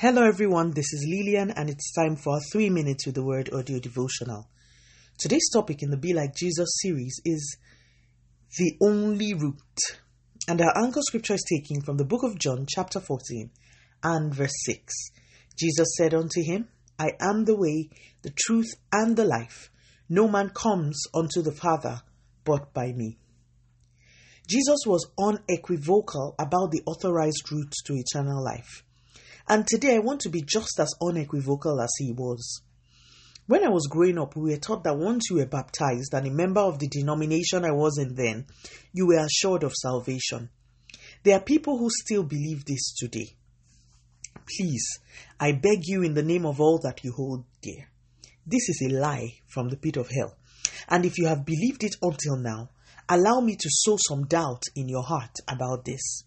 Hello, everyone. This is Lillian, and it's time for our three minutes with the word audio devotional. Today's topic in the Be Like Jesus series is the only route, and our anchor scripture is taken from the book of John, chapter 14, and verse 6. Jesus said unto him, I am the way, the truth, and the life. No man comes unto the Father but by me. Jesus was unequivocal about the authorized route to eternal life. And today I want to be just as unequivocal as he was. When I was growing up, we were taught that once you were baptized and a member of the denomination I was in then, you were assured of salvation. There are people who still believe this today. Please, I beg you in the name of all that you hold dear. This is a lie from the pit of hell. And if you have believed it until now, allow me to sow some doubt in your heart about this.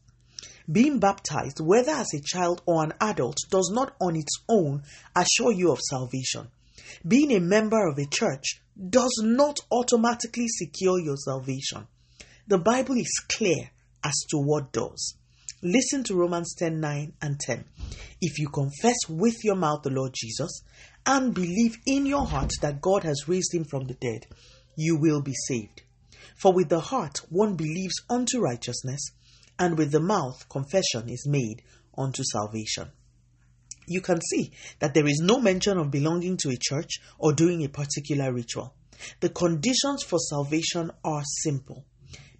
Being baptized, whether as a child or an adult, does not on its own assure you of salvation. Being a member of a church does not automatically secure your salvation. The Bible is clear as to what does. Listen to Romans 10 9 and 10. If you confess with your mouth the Lord Jesus and believe in your heart that God has raised him from the dead, you will be saved. For with the heart one believes unto righteousness and with the mouth confession is made unto salvation. You can see that there is no mention of belonging to a church or doing a particular ritual. The conditions for salvation are simple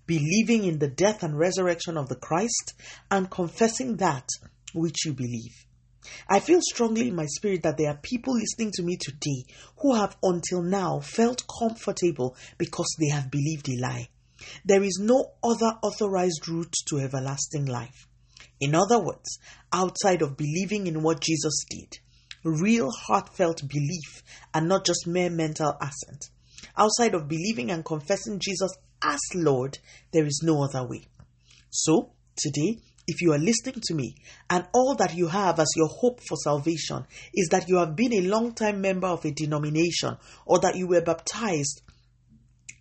believing in the death and resurrection of the Christ and confessing that which you believe. I feel strongly in my spirit that there are people listening to me today who have until now felt comfortable because they have believed a lie. There is no other authorized route to everlasting life. In other words, outside of believing in what Jesus did, real heartfelt belief and not just mere mental assent. Outside of believing and confessing Jesus as Lord, there is no other way. So, today, if you are listening to me and all that you have as your hope for salvation is that you have been a long time member of a denomination or that you were baptized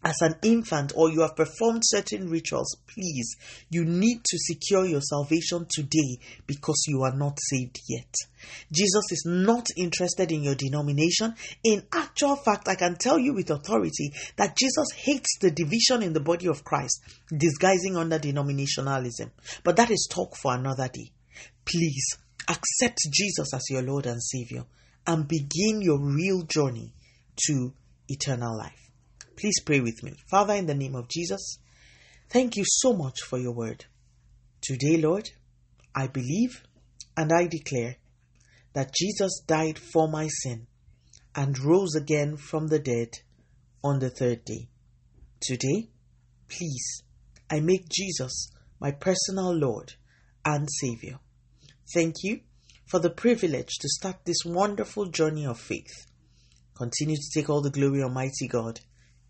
as an infant or you have performed certain rituals, please, you need to secure your salvation today because you are not saved yet. Jesus is not interested in your denomination. In actual fact, I can tell you with authority that Jesus hates the division in the body of Christ, disguising under denominationalism. But that is talk for another day. Please accept Jesus as your Lord and Savior and begin your real journey to eternal life. Please pray with me. Father, in the name of Jesus, thank you so much for your word. Today, Lord, I believe and I declare that Jesus died for my sin and rose again from the dead on the third day. Today, please, I make Jesus my personal Lord and Savior. Thank you for the privilege to start this wonderful journey of faith. Continue to take all the glory, Almighty God.